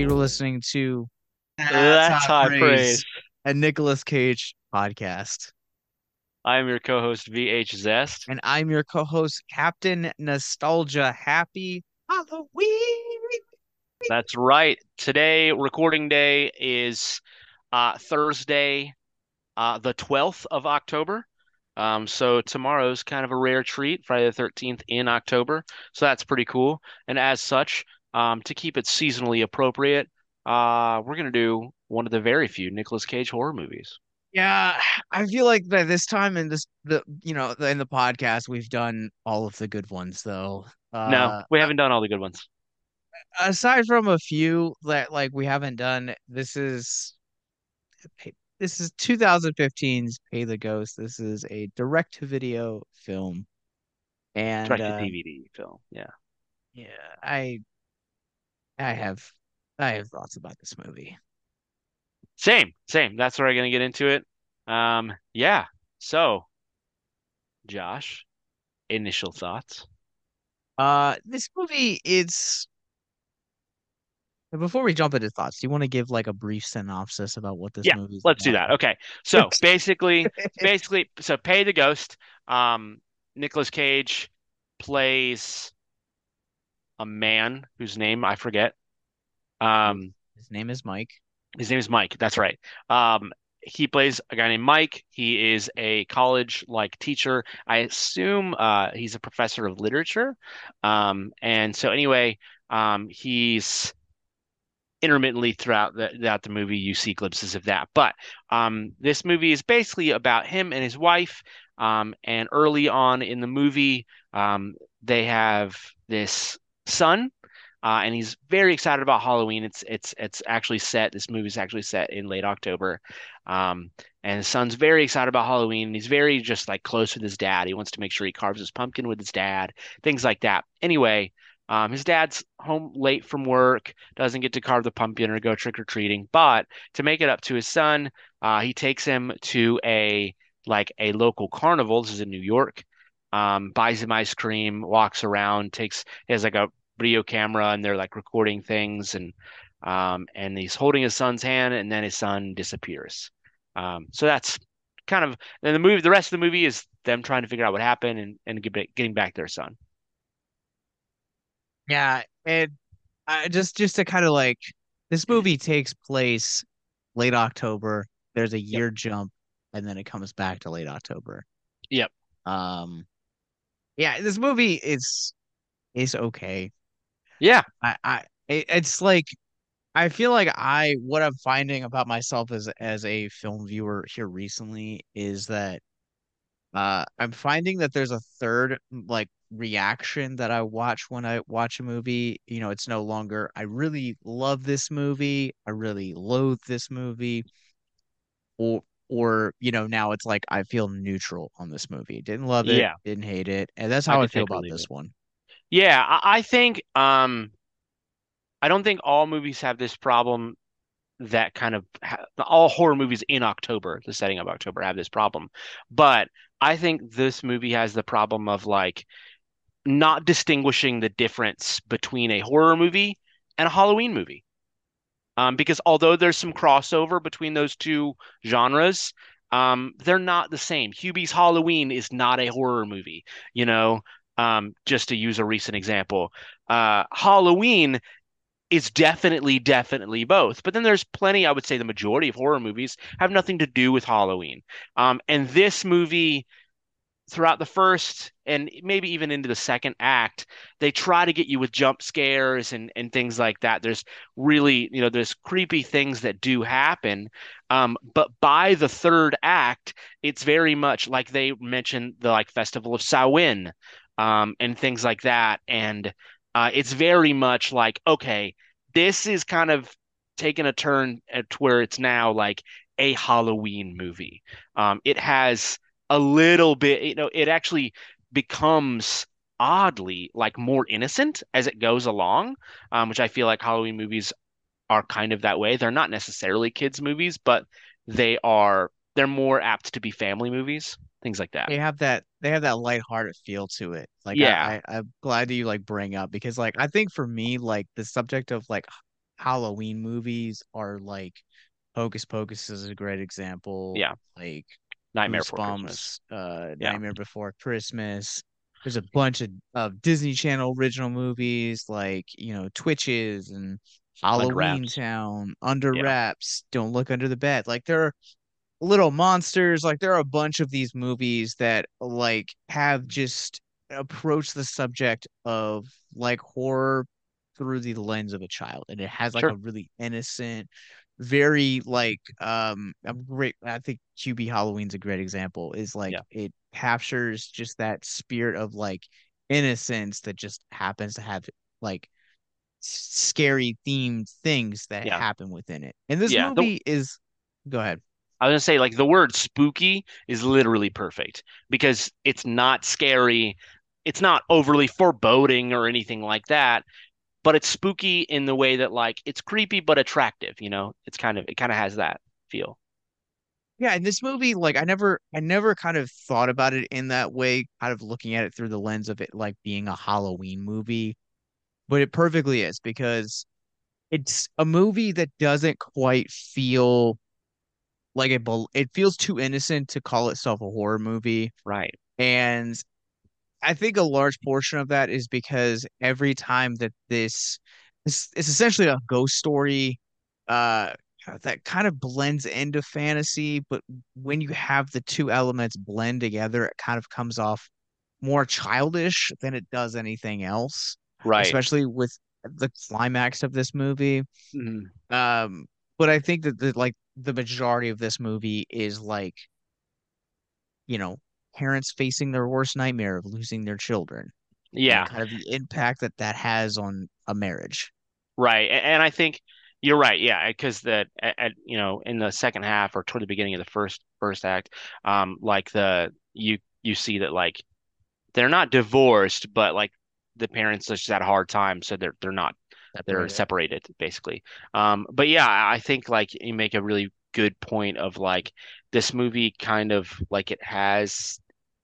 You're listening to That's high praise. a Nicolas Cage podcast. I'm your co-host VH Zest. And I'm your co-host, Captain Nostalgia. Happy Halloween! That's right. Today, recording day is uh, Thursday, uh, the 12th of October. Um, so tomorrow's kind of a rare treat, Friday the 13th in October. So that's pretty cool. And as such, um, to keep it seasonally appropriate, uh, we're gonna do one of the very few Nicolas Cage horror movies. Yeah, I feel like by this time in this the you know in the podcast we've done all of the good ones though. Uh, no, we haven't done all the good ones. aside from a few that like we haven't done, this is this is 2015's Pay the Ghost. This is a direct to video film, and Direct to uh, DVD film. Yeah. yeah, I I have I have thoughts about this movie. Same, same. That's where I'm gonna get into it. Um, yeah. So, Josh, initial thoughts. Uh, this movie is. Before we jump into thoughts, do you want to give like a brief synopsis about what this Yeah, movie is let's do that. Okay. So basically, basically, so Pay the Ghost. Um, Nicolas Cage plays a man whose name I forget. Um, His name is Mike. his name is Mike. That's right. Um, he plays a guy named Mike. He is a college like teacher. I assume uh, he's a professor of literature. Um, and so anyway, um, he's intermittently throughout the throughout the movie you see glimpses of that. But um, this movie is basically about him and his wife. Um, and early on in the movie, um, they have this son uh, and he's very excited about Halloween. It's it's it's actually set. This movie's actually set in late October, um, and his son's very excited about Halloween. He's very just like close with his dad. He wants to make sure he carves his pumpkin with his dad, things like that. Anyway, um, his dad's home late from work, doesn't get to carve the pumpkin or go trick or treating. But to make it up to his son, uh, he takes him to a like a local carnival. This is in New York. Um, buys him ice cream, walks around, takes he has like a video camera and they're like recording things and um and he's holding his son's hand and then his son disappears. Um so that's kind of then the movie the rest of the movie is them trying to figure out what happened and and getting back their son. Yeah, and I just just to kind of like this movie takes place late October. There's a year jump, and then it comes back to late October. Yep. Um, yeah, this movie is is okay. Yeah. I I it's like I feel like I what I'm finding about myself as as a film viewer here recently is that uh I'm finding that there's a third like reaction that I watch when I watch a movie. You know, it's no longer I really love this movie, I really loathe this movie, or or you know, now it's like I feel neutral on this movie. Didn't love it, Yeah. didn't hate it, and that's how I, could feel about this it. one. Yeah, I, I think um I don't think all movies have this problem that kind of all horror movies in October, the setting of October have this problem. But I think this movie has the problem of like not distinguishing the difference between a horror movie and a Halloween movie. Um, because although there's some crossover between those two genres, um, they're not the same. Hubie's Halloween is not a horror movie, you know, um, just to use a recent example. Uh, Halloween is definitely, definitely both. But then there's plenty, I would say the majority of horror movies have nothing to do with Halloween. Um, and this movie, throughout the first and maybe even into the second act, they try to get you with jump scares and, and things like that. There's really, you know, there's creepy things that do happen. Um, but by the third act, it's very much like they mentioned the like Festival of Samhain um, and things like that. And uh, it's very much like, okay, this is kind of taking a turn at where it's now like a Halloween movie. Um, it has a little bit, you know, it actually becomes oddly like more innocent as it goes along, um, which I feel like Halloween movies are kind of that way. They're not necessarily kids movies, but they are they're more apt to be family movies, things like that. They have that they have that lighthearted feel to it. Like Yeah. I, I I'm glad that you like bring up because like I think for me like the subject of like Halloween movies are like Hocus Pocus is a great example. Yeah. Like Nightmare Before Christmas. Uh, Yeah. Nightmare Before Christmas. There's a bunch of, of Disney Channel original movies like you know Twitches and Halloween. Town, Under Yeah. Wraps, Don't Look Under the Bed. Like there are little monsters like there are a bunch of these movies that like have just approached the subject of like horror through the lens of a child and it has like Sure. a really innocent very like um a great I think Hubie Halloween's a great example is like Yeah. it captures just that spirit of like innocence that just happens to have like scary themed things that Yeah. happen within it and this Yeah, the- movie is go ahead I was gonna say like the word spooky is literally perfect because it's not scary, it's not overly foreboding or anything like that, but it's spooky in the way that like it's creepy but attractive, you know? It's kind of it kind of has that feel. Yeah, in this movie, like I never I never kind of thought about it in that way, kind of looking at it through the lens of it like being a Halloween movie, but it perfectly is because it's a movie that doesn't quite feel like it it feels too innocent to call itself a horror movie. Right. And I think a large portion of that is because every time that this it's, it's essentially a ghost story uh that kind of blends into fantasy, but when you have the two elements blend together, it kind of comes off more childish than it does anything else, Right. especially with the climax of this movie. Mhm. Um, but I think that the like the majority of this movie is like, you know, parents facing their worst nightmare of losing their children Yeah. kind of the impact that that has on a marriage. Right. And I think you're right. Yeah, because that at, at you know in the second half or toward the beginning of the first first act, um, like the you you see that like they're not divorced, but like the parents just had a hard time, so they're they're not they're Separated. separated basically. Um, but yeah, I I think like you make a really good point of like this movie kind of like it has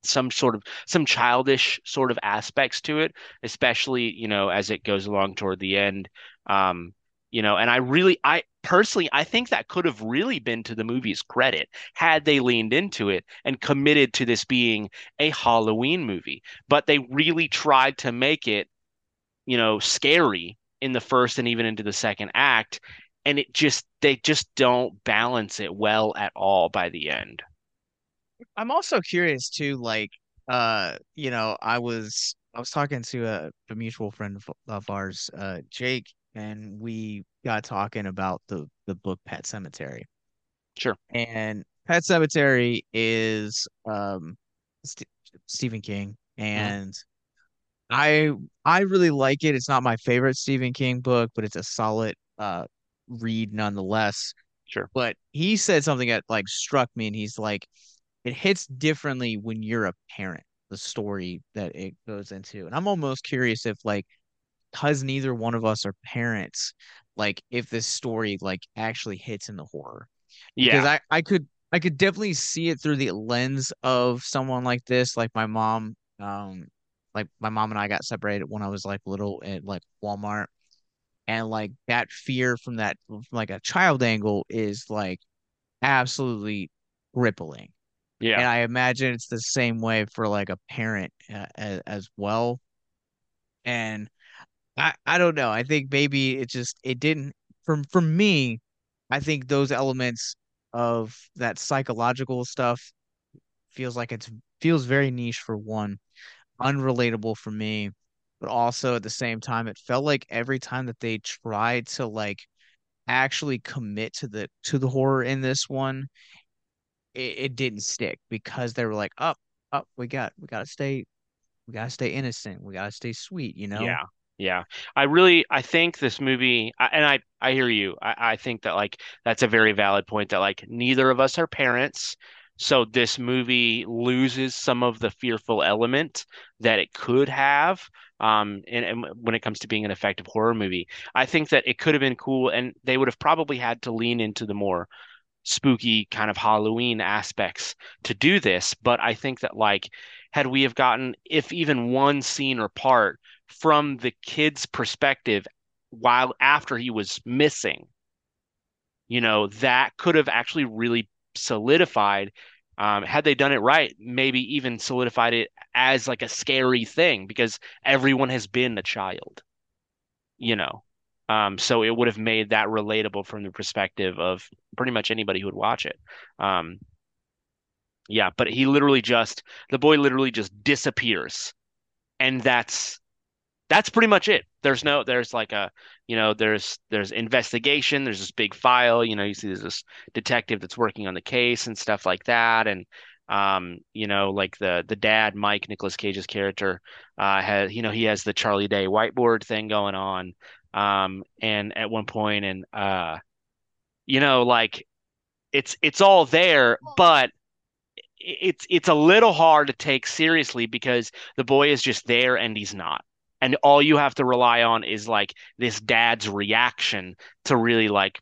some sort of some childish sort of aspects to it, especially, you know, as it goes along toward the end. Um, you know, and I really I personally I think that could have really been to the movie's credit had they leaned into it and committed to this being a Halloween movie. But they really tried to make it you know, scary in the first and even into the second act. And it just, they just don't balance it well at all by the end. I'm also curious too, like, uh, you know, I was I was talking to a, a mutual friend of, ours, uh, Jake, and we got talking about the the book Pet Sematary. Sure. And Pet Sematary is um St Stephen King, and I I really like it. It's not my favorite Stephen King book, but it's a solid uh read nonetheless. Sure. But he said something that like struck me, and he's like, it hits differently when you're a parent, the story that it goes into. And I'm almost curious if like because neither one of us are parents, like if this story like actually hits in the horror. Yeah. Because I I could I could definitely see it through the lens of someone like this, like my mom. Um, like my mom and I got separated when I was like little at like Walmart, and like that fear from that from like a child angle is like absolutely crippling. Yeah. And I imagine it's the same way for like a parent uh, as, as well. And I I don't know. I think maybe it just it didn't from for me, I think those elements of that psychological stuff feels like it's feels very niche for one, unrelatable for me, but also at the same time it felt like every time that they tried to like actually commit to the to the horror in this one, it, it didn't stick because they were like, up, oh, up, we got we gotta stay we gotta stay innocent, we gotta stay sweet, you know? Yeah. Yeah. I really I think this movie and I I hear you. I, I think that like that's a very valid point that like neither of us are parents. So this movie loses some of the fearful element that it could have. Um, and, and when it comes to being an effective horror movie, I think that it could have been cool, and they would have probably had to lean into the more spooky kind of Halloween aspects to do this. But I think that like had we have gotten if even one scene or part from the kid's perspective while after he was missing, you know, that could have actually really solidified um, had they done it right, maybe even solidified it as like a scary thing because everyone has been a child, you know. Um, so it would have made that relatable from the perspective of pretty much anybody who would watch it. Um, yeah, but he literally just the boy literally just disappears, and that's that's pretty much it. There's no there's like a you know there's there's investigation. There's this big file. You know you see there's this detective that's working on the case and stuff like that, and um you know like the the dad Mike Nicolas Cage's character uh has you know he has the Charlie Day whiteboard thing going on um and at one point and uh you know like it's it's all there but it's it's a little hard to take seriously because the boy is just there and he's not and all you have to rely on is like this dad's reaction to really like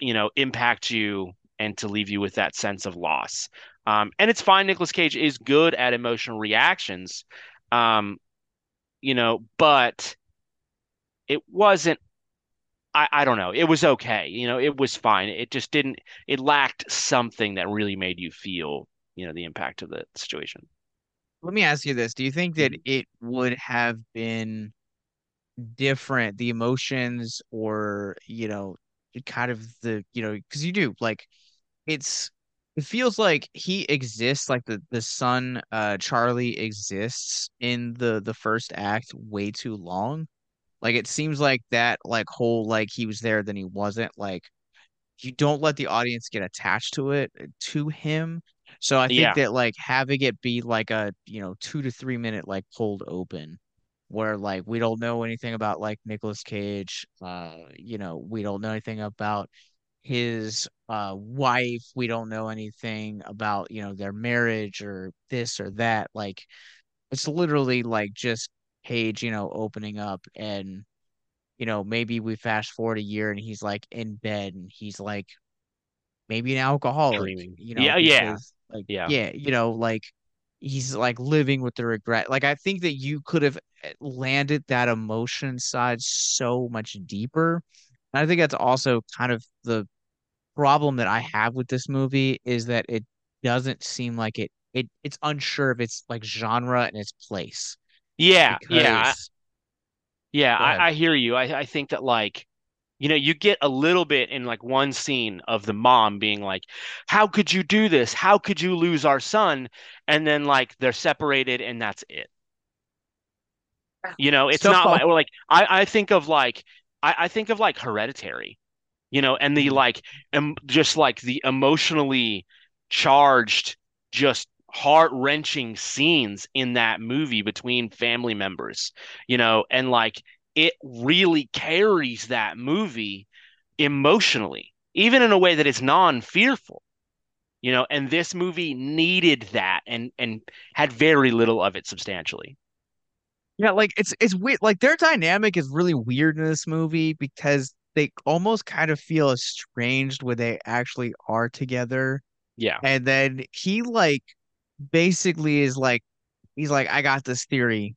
you know impact you and to leave you with that sense of loss um, and it's fine Nicolas Cage is good at emotional reactions um, you know but it wasn't I, I don't know. It was okay. You know, it was fine. It just didn't, it lacked something that really made you feel, you know, the impact of the situation. Let me ask you this. Do you think that Mhm. it would have been different, the emotions or, you know, kind of the, you know, because you do like it's it feels like he exists, like the the son, uh, Charlie exists in the the first act way too long. Like it seems like that like whole like he was there then he wasn't like you don't let the audience get attached to it to him. So I think Yeah. that like having it be like a, you know, two to three minute like cold open where like we don't know anything about like Nicolas Cage, uh, you know, we don't know anything about his uh wife, we don't know anything about, you know, their marriage or this or that. Like it's literally like just Cage, you know, opening up and you know, maybe we fast forward a year and he's like in bed and he's like maybe an alcoholic, you know, Yeah, yeah. Like Yeah. yeah, you know, like he's like living with the regret. Like I think that you could have eh, landed that emotion side so much deeper. And I think that's also kind of the problem that I have with this movie is that it doesn't seem like it it it's unsure of its like genre and its place Yeah. Yeah. because Yeah, go ahead. I, I hear you. I, I think that like, you know, you get a little bit in like one scene of the mom being like, "How could you do this? How could you lose our son?" And then like they're separated and that's it. You know, it's So not like like I I think of like I I think of like Hereditary, you know, and the Mhm. like um, just like the emotionally charged, just heart-wrenching scenes in that movie between family members, you know, and like it really carries that movie emotionally, even in a way that is non-fearful, you know, and this movie needed that and and had very little of it substantially. Yeah, like it's it's weird. Like their dynamic is really weird in this movie because they almost kind of feel estranged when they actually are together. Yeah. And then he like basically is like he's like, I got this theory.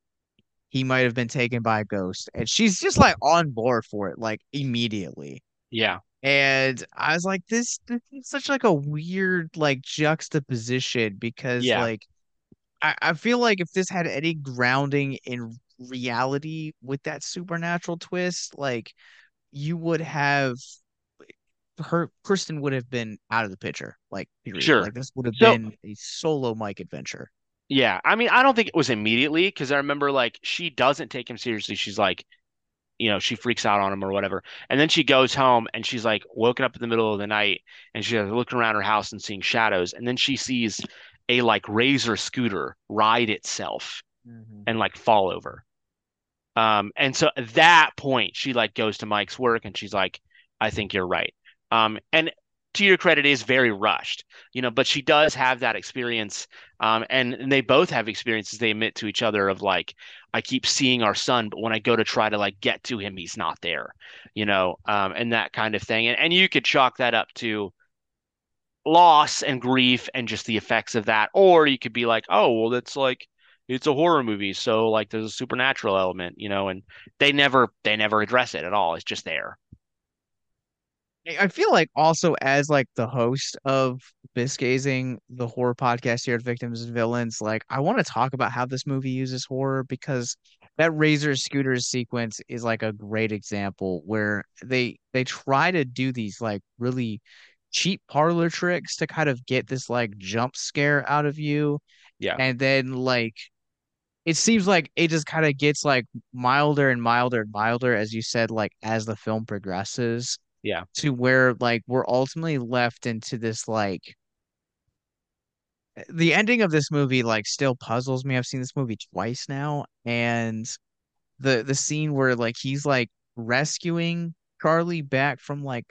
He might have been taken by a ghost. And she's just like on board for it, like immediately. Yeah. And I was like, this, this is such like a weird like juxtaposition because Yeah, like I, I feel like if this had any grounding in reality with that supernatural twist, like you would have her Kristen would have been out of the picture, like period. sure. Like this would have So been a solo Mike adventure. Yeah, I mean, I don't think it was immediately because I remember like she doesn't take him seriously. She's like, you know, she freaks out on him or whatever. And then she goes home and she's like woken up in the middle of the night and she's like, looking around her house and seeing shadows. And then she sees a like razor scooter ride itself Mhm. and like fall over. Um, and so at that point, she like goes to Mike's work and she's like, I think you're right. Um, and to your credit, is very rushed, you know, but she does have that experience. Um, and, and they both have experiences they admit to each other of like, I keep seeing our son, but when I go to try to like get to him, he's not there, you know, um, and that kind of thing. And, and you could chalk that up to loss and grief and just the effects of that. Or you could be like, oh, well, that's like, it's a horror movie, so like there's a supernatural element, you know, and they never they never address it at all. It's just there. I feel like also as like the host of Bisgazing, the horror podcast here at Victims and Villains, like I want to talk about how this movie uses horror because that Razor Scooters sequence is like a great example where they they try to do these like really cheap parlor tricks to kind of get this like jump scare out of you Yeah. and then like it seems like it just kind of gets like milder and milder and milder as you said like as the film progresses Yeah. to where like we're ultimately left into this like the ending of this movie like still puzzles me. I've seen this movie twice now, and the the scene where like he's like rescuing Charlie back from like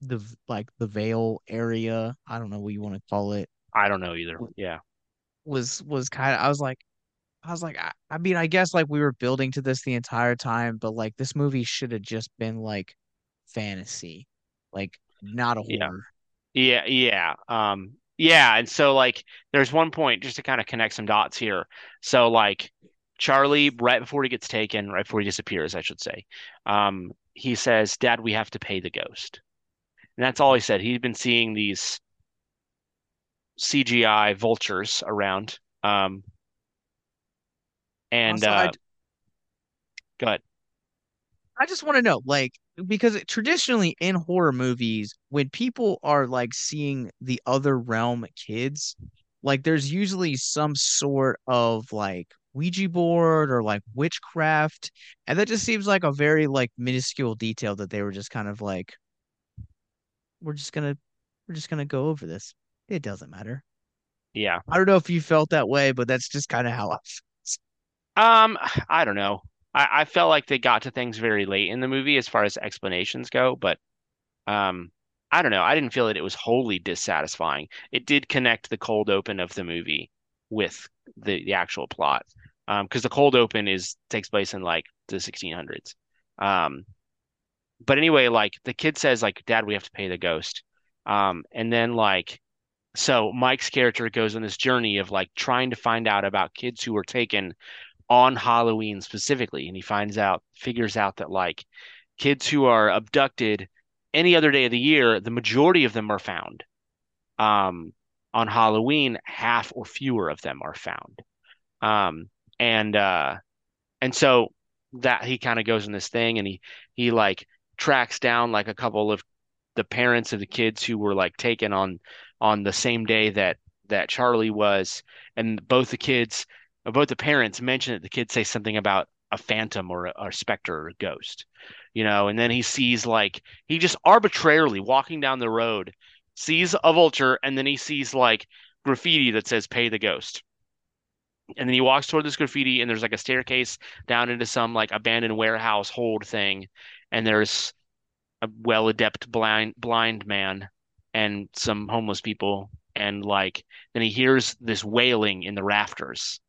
the like the Vale area. I don't know what you want to call it. I don't know either. Yeah. Was was kind of I was like I was like I, I mean I guess like we were building to this the entire time, but like this movie should have just been like fantasy, like not a horror. Yeah, yeah. Um yeah, and so like there's one point just to kind of connect some dots here. So like Charlie right before he gets taken, right before he disappears, I should say. Um he says, "Dad, we have to pay the ghost." And that's all he said. He'd been seeing these CGI vultures around. Um and Also, I uh go ahead. I just want to know, like, because traditionally in horror movies, when people are like seeing the other realm kids, like, there's usually some sort of like Ouija board or like witchcraft, and that just seems like a very like minuscule detail that they were just kind of like, we're just gonna, we're just gonna go over this. It doesn't matter. Yeah. I don't know if you felt that way, but that's just kind of how I felt. Um, I don't know. I, I felt like they got to things very late in the movie as far as explanations go, but um, I don't know. I didn't feel that it was wholly dissatisfying. It did connect the cold open of the movie with the the actual plot. Um, because the cold open is takes place in like the 1600s. Um, but anyway, like the kid says, like, Dad, we have to pay the ghost. Um, and then like so Mike's character goes on this journey of like trying to find out about kids who were taken on Halloween specifically, and he finds out, figures out that like kids who are abducted any other day of the year, the majority of them are found. Um, on Halloween, half or fewer of them are found. Um, and uh, and so that he kind of goes in this thing, and he he like tracks down like a couple of the parents of the kids who were like taken on on the same day that that Charlie was, and both the kids, both the parents mention that the kids say something about a phantom or a, or a specter or a ghost, you know, and then he sees like he just arbitrarily walking down the road sees a vulture, and then he sees like graffiti that says "Pay the ghost." And then he walks toward this graffiti, and there's like a staircase down into some like abandoned warehouse hold thing, and there's a well adept blind blind man and some homeless people and like then he hears this wailing in the rafters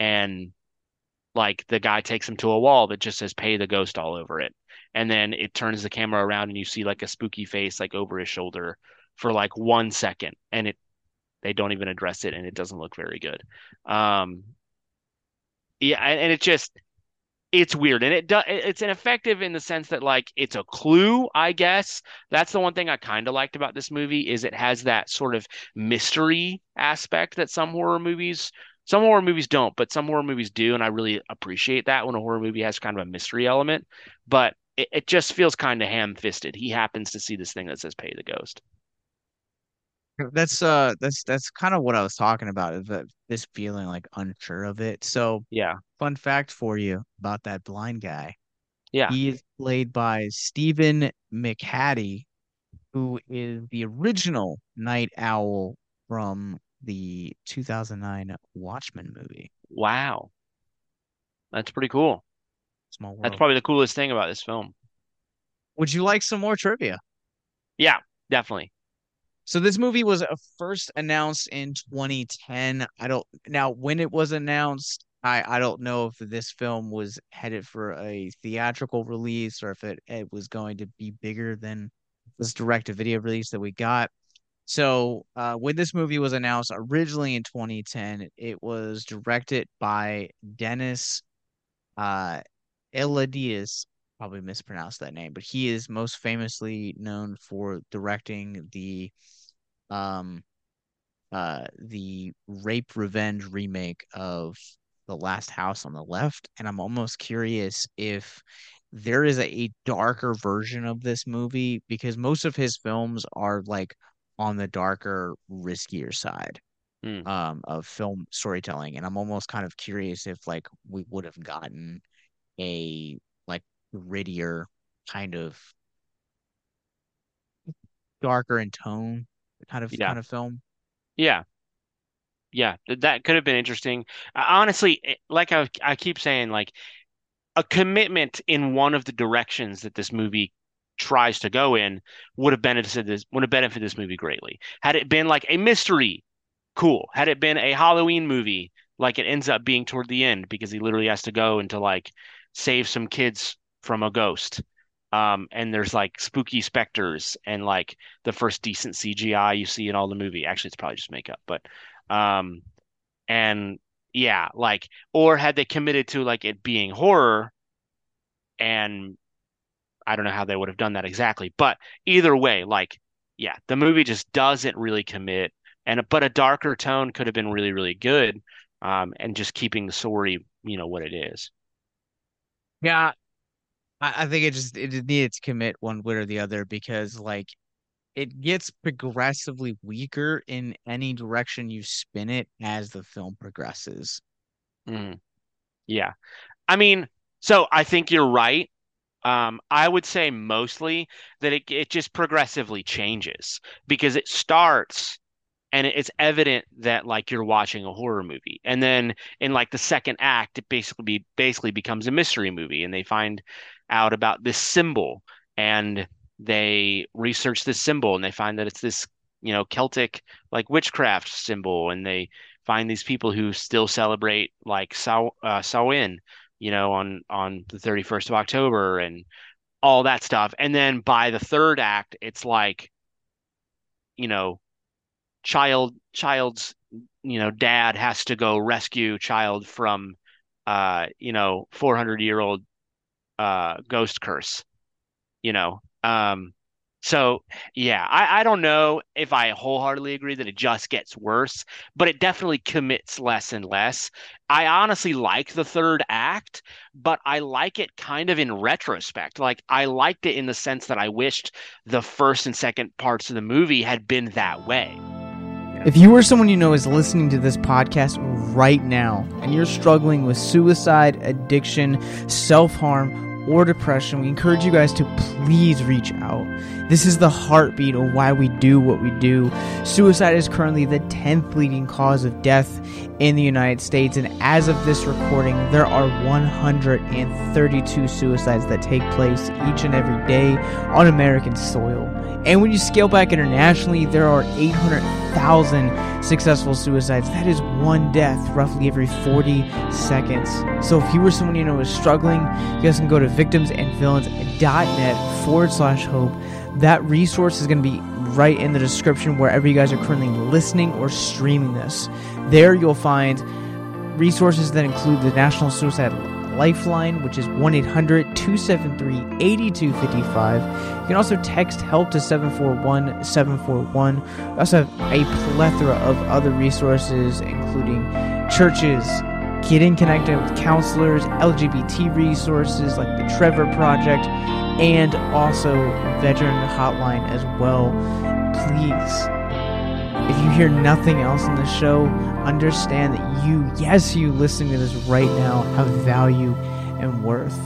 and like the guy takes him to a wall that just says pay the ghost all over it. And then it turns the camera around and you see like a spooky face like over his shoulder for like one second and it they don't even address it and it doesn't look very good. Um yeah and, and it just it's weird and it does it's ineffective in the sense that like it's a clue i guess. That's the one thing i kind of liked about this movie is it has that sort of mystery aspect that some horror movies some horror movies don't but some horror movies do and i really appreciate that when a horror movie has kind of a mystery element but it, it just feels kind of ham-fisted he happens to see this thing that says pay the ghost That's uh that's that's kind of what I was talking about, is that this feeling like unsure of it. So yeah fun fact for you about that blind guy. yeah He is played by Stephen McHattie, who is the original Nite Owl from the 2009 Watchmen movie. wow that's pretty cool Small World. that's probably the coolest thing about this film Would you like some more trivia? yeah definitely So this movie was uh, first announced in 2010. I don't now when it was announced, I I don't know if this film was headed for a theatrical release or if it, it was going to be bigger than this direct to video release that we got. So uh, when this movie was announced originally in 2010, it was directed by Dennis uh, Eladius. Probably mispronounced that name, but he is most famously known for directing the um uh the rape revenge remake of The Last House on the Left, and I'm almost curious if there is a, a darker version of this movie because most of his films are like on the darker, riskier side Hmm. um of film storytelling, and I'm almost kind of curious if like we would have gotten a like grittier kind of darker in tone kind of Yeah. kind of film. Yeah. Yeah, that could have been interesting. Honestly, like I, I keep saying, like a commitment in one of the directions that this movie tries to go in would have benefited this would have benefited this movie greatly. Had it been like a mystery, cool. Had it been a Halloween movie, like it ends up being toward the end because he literally has to go into like save some kids from a ghost. Um, and there's like spooky specters and like the first decent CGI you see in all the movie. Actually, it's probably just makeup, but um, and yeah, like, or had they committed to like it being horror, and I don't know how they would have done that exactly, but either way, like, yeah, the movie just doesn't really commit, and but a darker tone could have been really, really good, um, and just keeping the story, you know, what it is. Yeah, I, I think it just it needed to commit one way or the other because like it gets progressively weaker in any direction you spin it as the film progresses. Mm. Yeah. I mean, so I think you're right. Um, I would say mostly that it it just progressively changes because it starts and it's evident that like you're watching a horror movie. And then in like the second act, it basically be, basically becomes a mystery movie and they find out about this symbol and they research this symbol and they find that it's this, you know, Celtic like witchcraft symbol and they find these people who still celebrate like uh, Samhain, you know, on on the 31st of October and all that stuff. And then by the third act, it's like, you know, child child's you know dad has to go rescue child from uh you know 400 year old uh ghost curse you know um so yeah I I don't know if I wholeheartedly agree that it just gets worse but it definitely commits less and less. I honestly like the third act but I like it kind of in retrospect. Like I liked it in the sense that I wished the first and second parts of the movie had been that way. If you or someone you know is listening to this podcast right now and you're struggling with suicide, addiction, self harm, or depression, we encourage you guys to please reach out. This is the heartbeat of why we do what we do. Suicide is currently the 10th leading cause of death in the United States, and as of this recording, there are 132 suicides that take place each and every day on American soil. And when you scale back internationally, there are 800,000 successful suicides. That is one death roughly every 40 seconds. So if you or someone you know is struggling, you guys can go to victimsandvillains.net forward slash hope. That resource is going to be right in the description wherever you guys are currently listening or streaming this. There you'll find resources that include the National Suicide Lifeline, which is 1 800 273 8255. You can also text help to 741 741. We also have a plethora of other resources, including churches, getting connected with counselors, LGBT resources like the Trevor Project, and also veteran hotline as well. Please, if you hear nothing else in the show, understand that you, yes, you listening to this right now, have value and worth.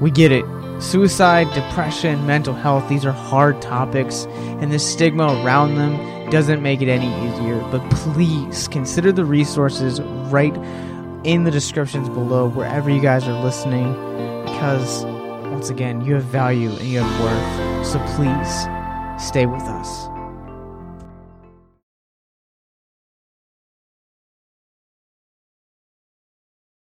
We get it. Suicide, depression, mental health, these are hard topics, and the stigma around them doesn't make it any easier. But please consider the resources right in the descriptions below, wherever you guys are listening, because once again, you have value and you have worth. So please stay with us.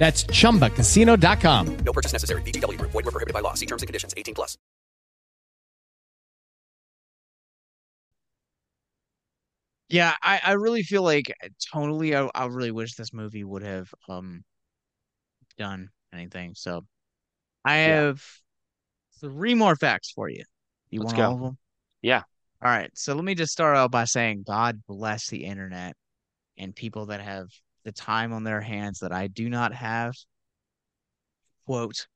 That's chumbacasino.com. No purchase necessary. VGW Group. Void were prohibited by law. See terms and conditions. 18 plus. Yeah, I, I really feel like totally, I, I really wish this movie would have um done anything. So I have three more facts for you. You Let's want go. all of them? Yeah. All right. So let me just start out by saying God bless the internet and people that have the time on their hands that I do not have. Quote,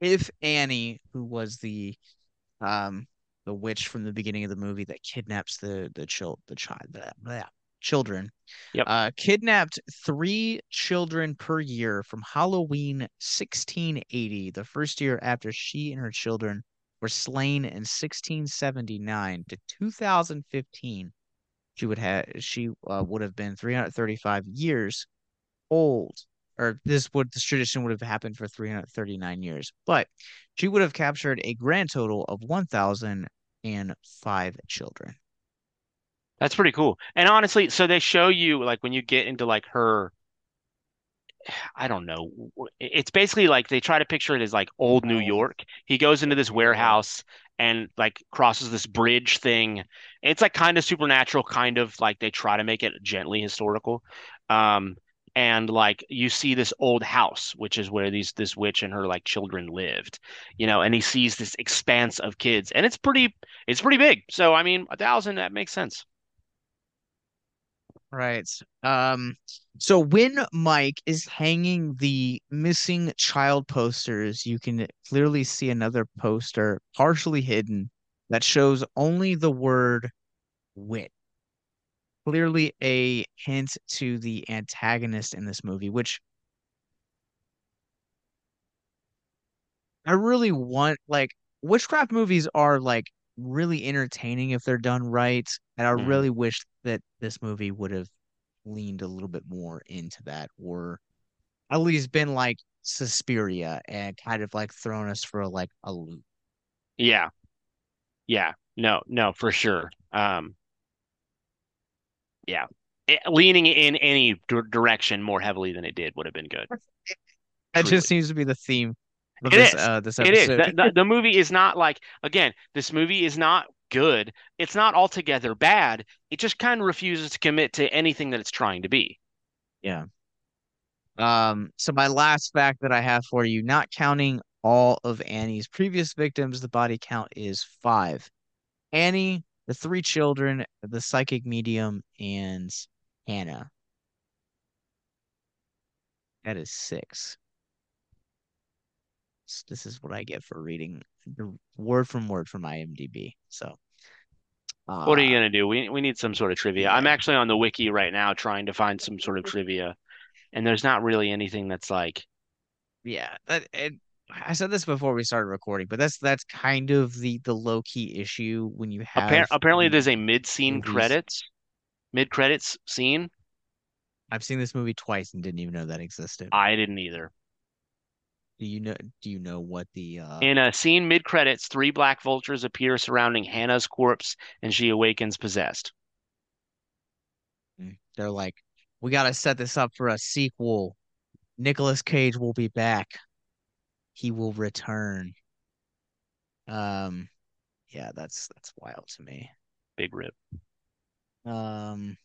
if Annie, who was the um the witch from the beginning of the movie that kidnaps the the child the child blah, children Yep. uh kidnapped three children per year from Halloween 1680 the first year after she and her children were slain in 1679 to 2015 she would have she uh, would have been 335 years old or this would this tradition would have happened for 339 years but she would have captured a grand total of 1005 children That's pretty cool. And honestly, so they show you like when you get into like her, I don't know. It's basically like they try to picture it as like old New York. He goes into this warehouse and like crosses this bridge thing. It's like kind of supernatural, kind of like they try to make it gently historical. Um, and like you see this old house, which is where these this witch and her like children lived, you know, and he sees this expanse of kids, and it's pretty it's pretty big. So I mean, a thousand that makes sense. Right. Um, so when Mike is hanging the missing child posters, you can clearly see another poster partially hidden that shows only the word wit. Clearly a hint to the antagonist in this movie, which I really want like witchcraft movies are like really entertaining if they're done right, and I Mhm. really wish that this movie would have leaned a little bit more into that, or at least been like Suspiria and kind of like thrown us for like a loop. Yeah. Yeah. No, no, for sure. Um, yeah. It- leaning in any dir direction more heavily than it did would have been good. That Truly. just seems to be the theme of It this is. uh this It is. The, the, the movie is not like, again, this movie is not good. It's not altogether bad. It just kind of refuses to commit to anything that it's trying to be. Yeah. Um, so my last fact that I have for you, not counting all of Annie's previous victims, the body count is five. Annie, the three children, the psychic medium, and Hannah. That is six. S- This is what I get for reading the word from word from IMDb. So, What are you uh, gonna do? We we need some sort of trivia. I'm actually on the wiki right now trying to find some sort of trivia, and there's not really anything that's like Yeah, that and I said this before we started recording, but that's that's kind of the the low key issue when you have Appar apparently there's a mid-scene credits, mid-credits scene. I've seen this movie twice and didn't even know that existed. I didn't either. Do you know? Do you know what the? Uh... In a scene mid credits, three black vultures appear surrounding Hannah's corpse, and she awakens possessed. Mm, they're like, we got to set this up for a sequel. Nicolas Cage will be back. He will return. Um, yeah, that's that's wild to me. Big rip. Um,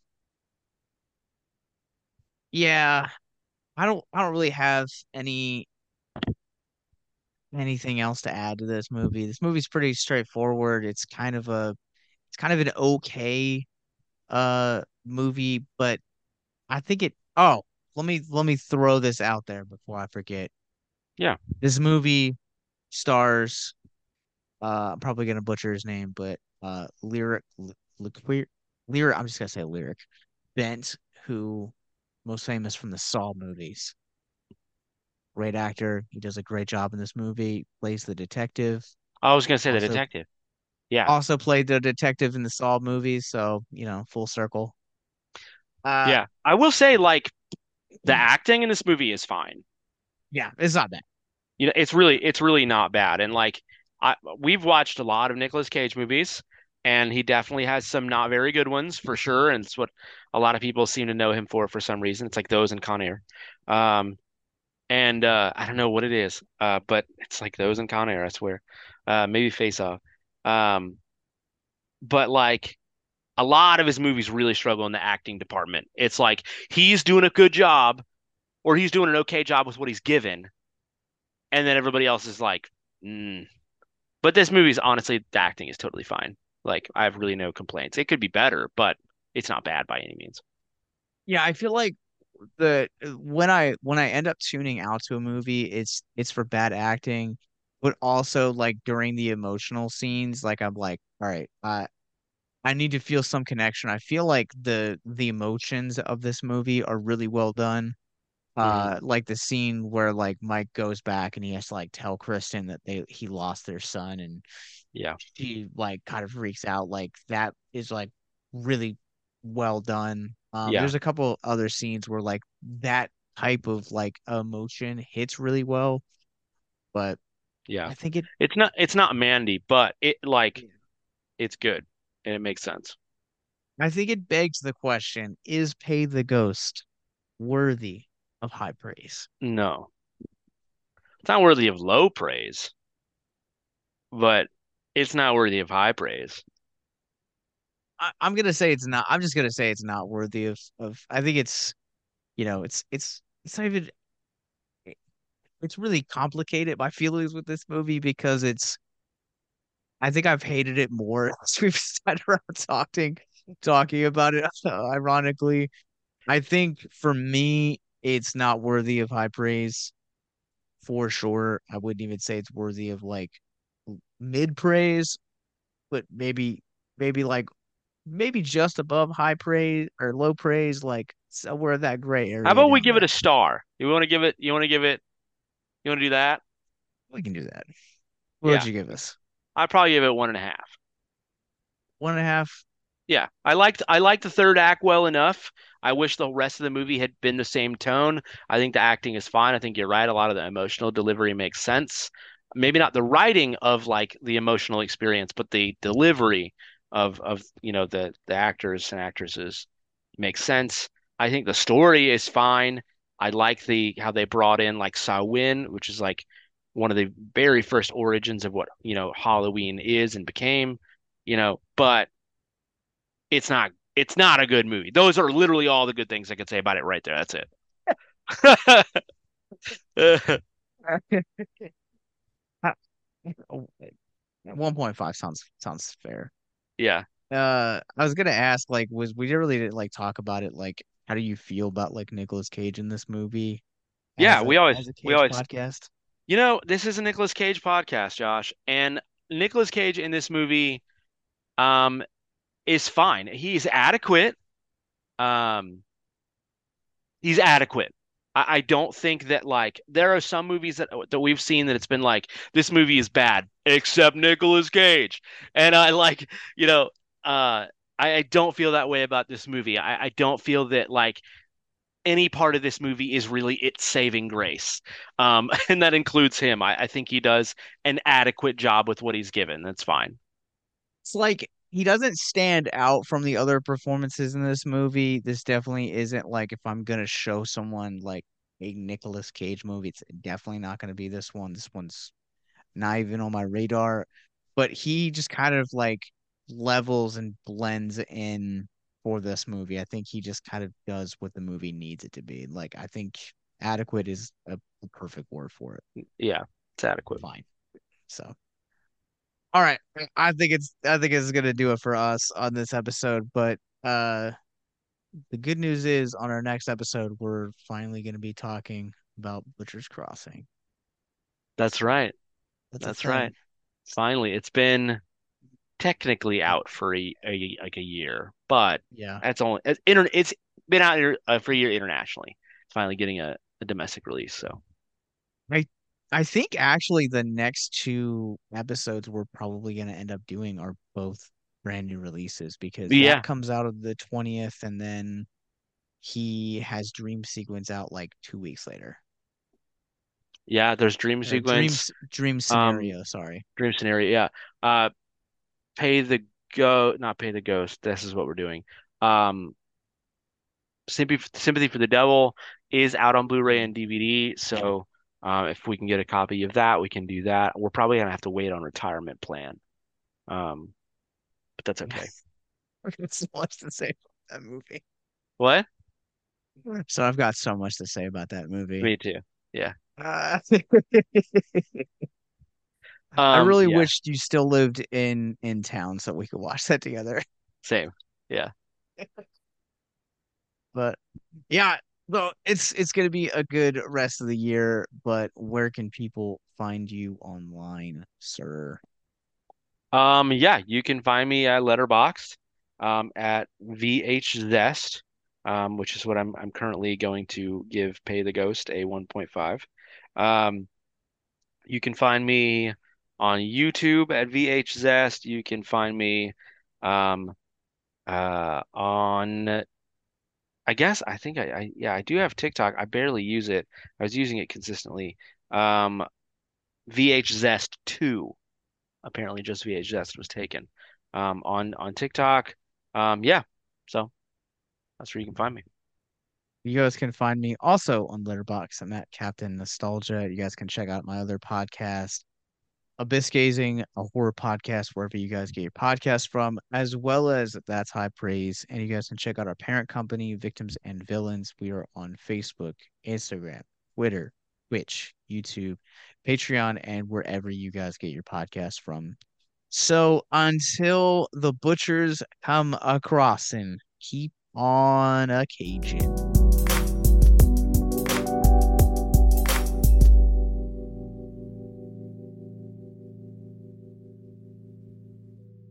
yeah, I don't I don't really have any anything else to add to this movie. This movie's pretty straightforward. It's kind of a it's kind of an okay uh movie, but I think it oh, let me let me throw this out there before I forget. Yeah. This movie stars uh I'm probably gonna butcher his name, but uh Lyriq Lyriq Lyriq I'm just gonna say Lyriq Bent, who most famous from the Saw movies. Great actor. He does a great job in this movie. Plays the detective. I was gonna say Also- the detective. Yeah. Also played the detective in the Saw movies, so you know, full circle. Uh, yeah. I will say, like, the acting in this movie is fine. Yeah, it's not bad. You know, it's really it's really not bad. And like I we've watched a lot of Nicolas Cage movies and he definitely has some not very good ones for sure. And it's what a lot of people seem to know him for for some reason. It's like those and Con Air. Um and uh I don't know what it is. Uh but it's like those and Con Air, I swear. Uh maybe Face Off. Um but like a lot of his movies really struggle in the acting department. It's like he's doing a good job or he's doing an okay job with what he's given and then everybody else is like, mm. but this movie's honestly the acting is totally fine. Like I have really no complaints. It could be better, but it's not bad by any means. Yeah, I feel like the when I when I end up tuning out to a movie, it's it's for bad acting, but also like during the emotional scenes, like I'm like, all right, I I need to feel some connection. I feel like the the emotions of this movie are really well done. Uh, like the scene where like Mike goes back and he has to like tell Kristen that they he lost their son and Yeah. she like kind of freaks out. Like that is like really well done. Um, Yeah. there's a couple other scenes where like that type of like emotion hits really well, but Yeah. I think it It's not it's not Mandy, but it like it's good and it makes sense. I think it begs the question, is Pay the Ghost worthy of high praise? No. It's not worthy of low praise, but it's not worthy of high praise. I, I'm gonna say it's not. I'm just gonna say it's not worthy of of. I think it's, you know, it's it's it's not even. It's really complicated my feelings with this movie because it's. I think I've hated it more as we've sat around talking talking about it. Ironically, I think for me, it's not worthy of high praise. For sure, I wouldn't even say it's worthy of like mid praise, but maybe maybe like maybe just above high praise or low praise, like somewhere in that gray area. How about we give it a star? You want to give it you want to give it you want to do that? We can do that. What would Yeah. you give us? I'd probably give it one and a half. One and a half. Yeah, I liked I liked the third act well enough. I wish the rest of the movie had been the same tone. I think the acting is fine. I think you're right. A lot of the emotional delivery makes sense. Maybe not the writing of like the emotional experience, but the delivery of of you know the the actors and actresses makes sense. I think the story is fine. I like the how they brought in like Samhain, which is like one of the very first origins of what you know Halloween is and became, you know, but it's not it's not a good movie. Those are literally all the good things I could say about it right there. That's it. One point five sounds sounds fair. yeah. Uh, I was gonna ask, like, was we really didn't like talk about it? Like, how do you feel about like Nicolas Cage in this movie? Yeah, a- we always we always podcast. You know, this is a Nicolas Cage podcast, Josh, and Nicolas Cage in this movie um is fine. He's adequate. Um he's adequate. I, I don't think that like there are some movies that that we've seen that it's been like this movie is bad except Nicolas Cage. And I like, you know, uh I, I don't feel that way about this movie. I, I don't feel that like any part of this movie is really its saving grace. Um, and that includes him. I, I think he does an adequate job with what he's given. That's fine. It's like he doesn't stand out from the other performances in this movie. This definitely isn't like if I'm gonna show someone like a Nicolas Cage movie, it's definitely not gonna be this one. This one's not even on my radar. But he just kind of like levels and blends in for this movie. I think he just kind of does what the movie needs it to be. Like I think adequate is a, perfect word for it. Yeah, it's adequate. Fine. So all right. I think it's I think it's gonna do it for us on this episode. But uh the good news is on our next episode we're finally gonna be talking about Butcher's Crossing. That's right. That's, That's right. Finally, it's been technically out for a, a like a year, but Yeah. that's only it's, inter, it's been out uh, for a year internationally. It's finally getting a, a domestic release. So I I think actually the next two episodes we're probably gonna end up doing are both brand new releases because Yeah. that comes out of the 20th and then he has Dream Sequence out like two weeks later. yeah, there's Dream Sequence, Dream, Dream um, Scenario, sorry. Dream Scenario. Yeah. Uh, Pay the Go, not Pay the Ghost. This is what we're doing. Um, Sympathy, Sympathy for the Devil is out on Blu-ray and DVD. So um, if we can get a copy of that, we can do that. We're probably gonna have to wait on Retirement Plan. Um, but that's okay. I've got so much to say about that movie. What? So I've got so much to say about that movie. Me too. Yeah. Uh, I Um, really yeah, wished you still lived in in town so we could watch that together. same. Yeah. But yeah, so it's it's gonna be a good rest of the year. But where can people find you online, sir? Um, yeah, you can find me at Letterboxd, um, at VHZest, um, which is what I'm I'm currently going to give Pay the Ghost a 1.5. Um, you can find me on YouTube at VHZest. You can find me, um, uh, on I guess I think I, I yeah I do have TikTok. I barely use it. I was using it consistently. Um, VHZest 2 apparently just VHS was taken um, on on TikTok. Um, yeah, so that's where you can find me. You guys can find me also on Letterboxd. I'm at Captain Nostalgia. You guys can check out my other podcast, Abyss Gazing, a horror podcast, wherever you guys get your podcast from, as well as That's High Praise. And you guys can check out our parent company, Victims and Villains. We are on Facebook, Instagram, Twitter, Twitch, YouTube, Patreon, and wherever you guys get your podcast from. So until the butchers come across and keep on a caging.